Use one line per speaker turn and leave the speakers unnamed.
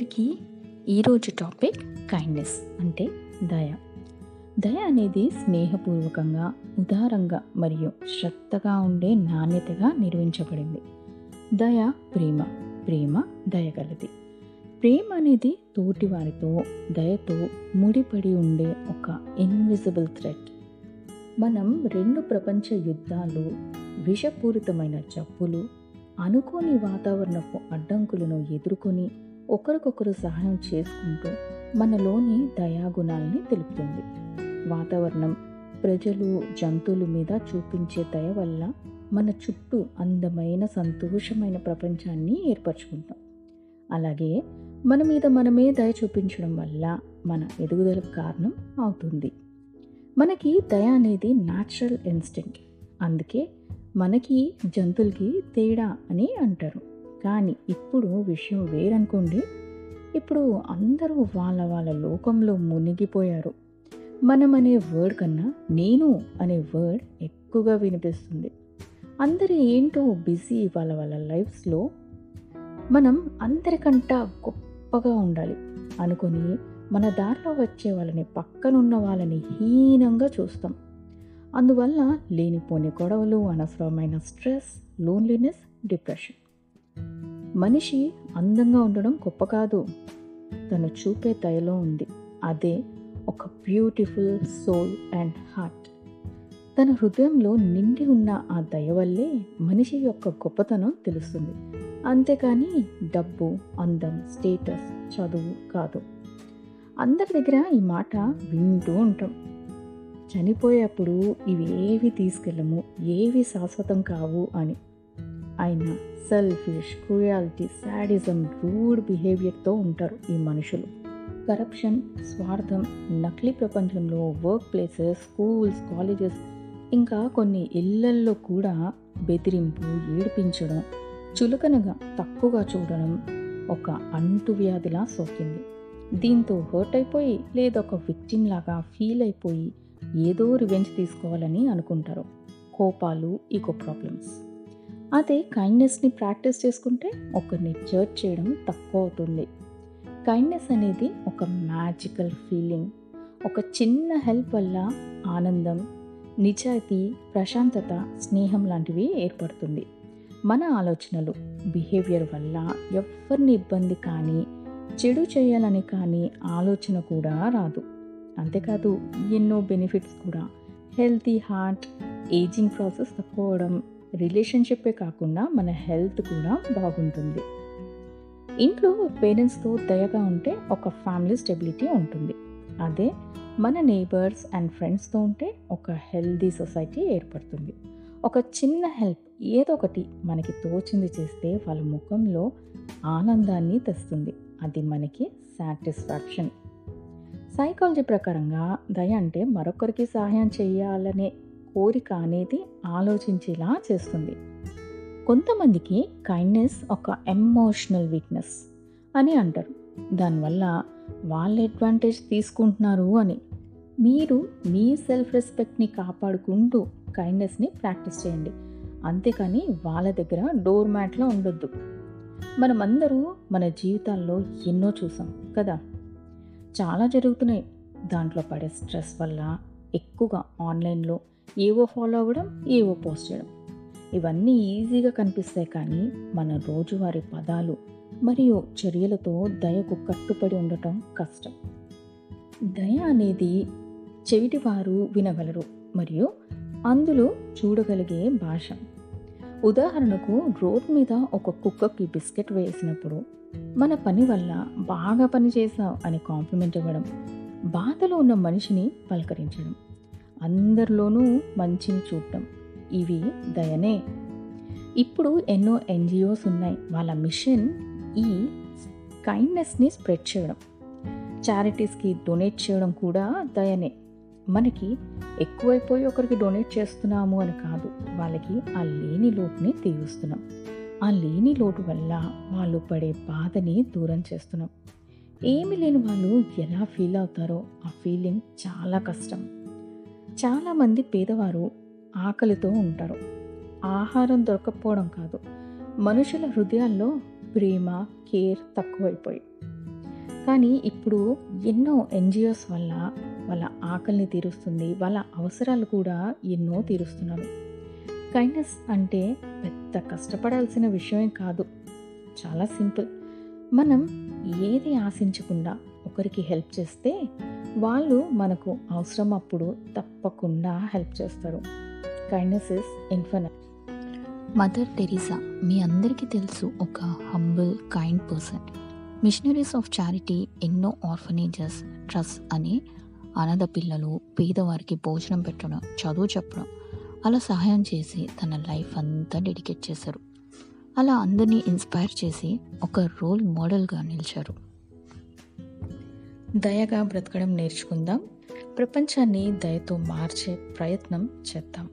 అందరికీ ఈరోజు topic kindness అంటే దయ. దయ అనేది స్నేహపూర్వకంగా ఉదారంగా మరియు శ్రద్ధగా ఉండే నాణ్యతగా నిర్వహించబడింది. దయ ప్రేమ ప్రేమ దయగలది ప్రేమ అనేది తోటివారితో దయతో ముడిపడి ఉండే ఒక ఇన్విజిబుల్ థ్రెట్ మనం రెండు ప్రపంచ యుద్ధాలు విషపూరితమైన జబ్బులు అనుకోని వాతావరణపు అడ్డంకులను ఎదుర్కొని ఒకరికొకరు సహాయం చేసుకుంటూ మనలోని దయాగుణాలని తెలుపుతుంది. వాతావరణం ప్రజలు జంతువుల మీద చూపించే దయ వల్ల మన చుట్టూ అందమైన సంతోషమైన ప్రపంచాన్ని ఏర్పరచుకుంటాం. అలాగే మన మీద మనమే దయ చూపించడం వల్ల మన ఎదుగుదలకు కారణం అవుతుంది. మనకి దయ అనేది న్యాచురల్ ఇన్స్టింక్ట్ అందుకే మనకి జంతువులకి తేడా అని అంటారు. కానీ ఇప్పుడు విషయం వేరనుకోండి. ఇప్పుడు అందరూ వాళ్ళ వాళ్ళ లోకంలో మునిగిపోయారు. మనం అనే వర్డ్ కన్నా నేను అనే వర్డ్ ఎక్కువగా వినిపిస్తుంది. అందరూ ఏంటో బిజీ వాళ్ళ వాళ్ళ లైఫ్స్లో మనం అందరికంట గొప్పగా ఉండాలి. అనుకొని మన దారిలో వచ్చే వాళ్ళని పక్కనున్న వాళ్ళని హీనంగా చూస్తాం. అందువల్ల లేనిపోని గొడవలు అనవసరమైన స్ట్రెస్ లోన్లీనెస్ డిప్రెషన్ మనిషి అందంగా ఉండడం గొప్ప కాదు. తను చూపే దయలో ఉంది. అదే ఒక బ్యూటిఫుల్ సోల్ అండ్ హార్ట్. తన హృదయంలో నిండి ఉన్న ఆ దయ వల్లే మనిషి యొక్క గొప్పతనం తెలుస్తుంది. అంతేకాని డబ్బు అందం స్టేటస్ చదువు కాదు. అందరి దగ్గర ఈ మాట వింటూ ఉంటాం. చనిపోయేప్పుడు ఇవి ఏవి తీసుకెళ్ళము ఏవి శాశ్వతం కావు అని. అయినా సెల్ఫిష్ క్రుయాలిటీ శాడిజం రూడ్ బిహేవియర్తో ఉంటారు ఈ మనుషులు. కరప్షన్ స్వార్థం నకిలీ ప్రపంచంలో వర్క్ ప్లేసెస్ స్కూల్స్ కాలేజెస్ ఇంకా కొన్ని ఇళ్ళల్లో కూడా బెదిరింపు ఏడిపించడం చులకనగా తక్కువగా చూడడం ఒక అంటువ్యాధిలా సోకింది. దీంతో హర్ట్ అయిపోయి లేదా ఒక విక్టిమ్ లాగా ఫీల్ అయిపోయి ఏదో రివెంజ్ తీసుకోవాలని అనుకుంటారు. కోపాలు ఈకో ప్రాబ్లమ్స్ అదే కైండ్నెస్ని ప్రాక్టీస్ చేసుకుంటే ఒకరిని జడ్జ్ చేయడం తక్కువ అవుతుంది కైండ్నెస్ అనేది ఒక మ్యాజికల్ ఫీలింగ్ ఒక చిన్న హెల్ప్ వల్ల ఆనందం నిజాయితీ ప్రశాంతత స్నేహం లాంటివి ఏర్పడుతుంది. మన ఆలోచనలు బిహేవియర్ వల్ల ఎవరిని ఇబ్బంది కానీ చెడు చేయాలని కానీ ఆలోచన కూడా రాదు. అంతేకాదు ఎన్నో బెనిఫిట్స్ కూడా. హెల్తీ హార్ట్ ఏజింగ్ ప్రాసెస్ తక్కువ అవడం రిలేషన్షిప్పే కాకుండా మన హెల్త్ కూడా బాగుంటుంది. ఇంట్లో పేరెంట్స్తో దయగా ఉంటే ఒక ఫ్యామిలీ స్టెబిలిటీ ఉంటుంది. అదే మన నేబర్స్ అండ్ ఫ్రెండ్స్తో ఉంటే ఒక హెల్దీ సొసైటీ ఏర్పడుతుంది. ఒక చిన్న హెల్ప్ ఏదో ఒకటి మనకి తోచింది చేస్తే వాళ్ళ ముఖంలో ఆనందాన్ని తెస్తుంది. అది మనకి సాటిస్ఫాక్షన్ సైకాలజీ ప్రకారంగా దయ అంటే మరొకరికి సహాయం చేయాలనే కోరిక అనేది ఆలోచించేలా చేస్తుంది. కొంతమందికి కైండ్నెస్ ఒక ఎమోషనల్ వీక్నెస్ అని అంటారు. దానివల్ల వాళ్ళ అడ్వాంటేజ్ తీసుకుంటున్నారు అని. మీరు మీ సెల్ఫ్ రెస్పెక్ట్ని కాపాడుకుంటూ కైండ్నెస్ని ప్రాక్టీస్ చేయండి. అంతేకాని వాళ్ళ దగ్గర డోర్ మ్యాట్లో ఉండొద్దు. మనమందరూ మన జీవితాల్లో ఎన్నో చూసాం కదా. చాలా జరుగుతున్నాయి. దాంట్లో పడే స్ట్రెస్ వల్ల ఎక్కువగా ఆన్లైన్లో ఏవో ఫాలో అవ్వడం ఏవో పోస్ట్ చేయడం. ఇవన్నీ ఈజీగా కనిపిస్తాయి కానీ మన రోజువారీ పదాలు మరియు చర్యలతో దయకు కట్టుబడి ఉండటం కష్టం. దయ అనేది చెవిటివారు వినగలరు మరియు అందులో చూడగలిగే భాష. ఉదాహరణకు రోడ్ మీద ఒక కుక్కకి బిస్కెట్ వేసినప్పుడు మన పని వల్ల బాగా పని చేసావు అని కాంప్లిమెంట్ ఇవ్వడం బాధలో ఉన్న మనిషిని పలకరించడం. అందరిలోనూ మంచిని చూడటం. ఇవి దయనే. ఇప్పుడు ఎన్నో ఎన్జిఓస్ ఉన్నాయి. వాళ్ళ మిషన్ ఈ కైండ్నెస్ని స్ప్రెడ్ చేయడం. చారిటీస్కి డొనేట్ చేయడం కూడా దయనే. మనకి ఎక్కువైపోయి ఒకరికి డొనేట్ చేస్తున్నాము అని కాదు. వాళ్ళకి ఆ లేని లోటుని తీరుస్తున్నాం. ఆ లేని లోటు వల్ల వాళ్ళు పడే బాధని దూరం చేస్తున్నాం. ఏమి లేని వాళ్ళు ఎలా ఫీల్ అవుతారో ఆ ఫీలింగ్ చాలా కష్టం. చాలామంది పేదవారు ఆకలితో ఉంటారు. ఆహారం దొరకకపోవడం కాదు. మనుషుల హృదయాల్లో ప్రేమ కేర్ తక్కువైపోయి. కానీ ఇప్పుడు ఎన్నో ఎన్జిఓస్ వల్ల వాళ్ళ ఆకలిని తీరుస్తుంది. వాళ్ళ అవసరాలు కూడా ఎన్నో తీరుస్తున్నారు. కైండ్నెస్ అంటే పెద్ద కష్టపడాల్సిన విషయం కాదు. చాలా సింపుల్. మనం ఏది ఆశించకుండా ఒకరికి హెల్ప్ చేస్తే వాళ్ళు మనకు అవసరం అప్పుడు తప్పకుండా హెల్ప్ చేస్తారు. Kindness is infinite
Mother Teresa మీ అందరికీ తెలుసు ఒక humble kind person Missionaries of Charity ఎన్నో ఆర్ఫనేజెస్ ట్రస్ట్ అని అనాథ పిల్లలు పేదవారికి భోజనం పెట్టడం చదువు చెప్పడం అలా సహాయం చేసి తన లైఫ్ అంతా డెడికేట్ చేశారు. అలా అందరినీ ఇన్స్పైర్ చేసి ఒక రోల్ మోడల్గా నిలిచారు.
దయగా బ్రతకడం నేర్చుకుందాం. ప్రపంచాన్ని దయతో మార్చే ప్రయత్నం చేద్దాం.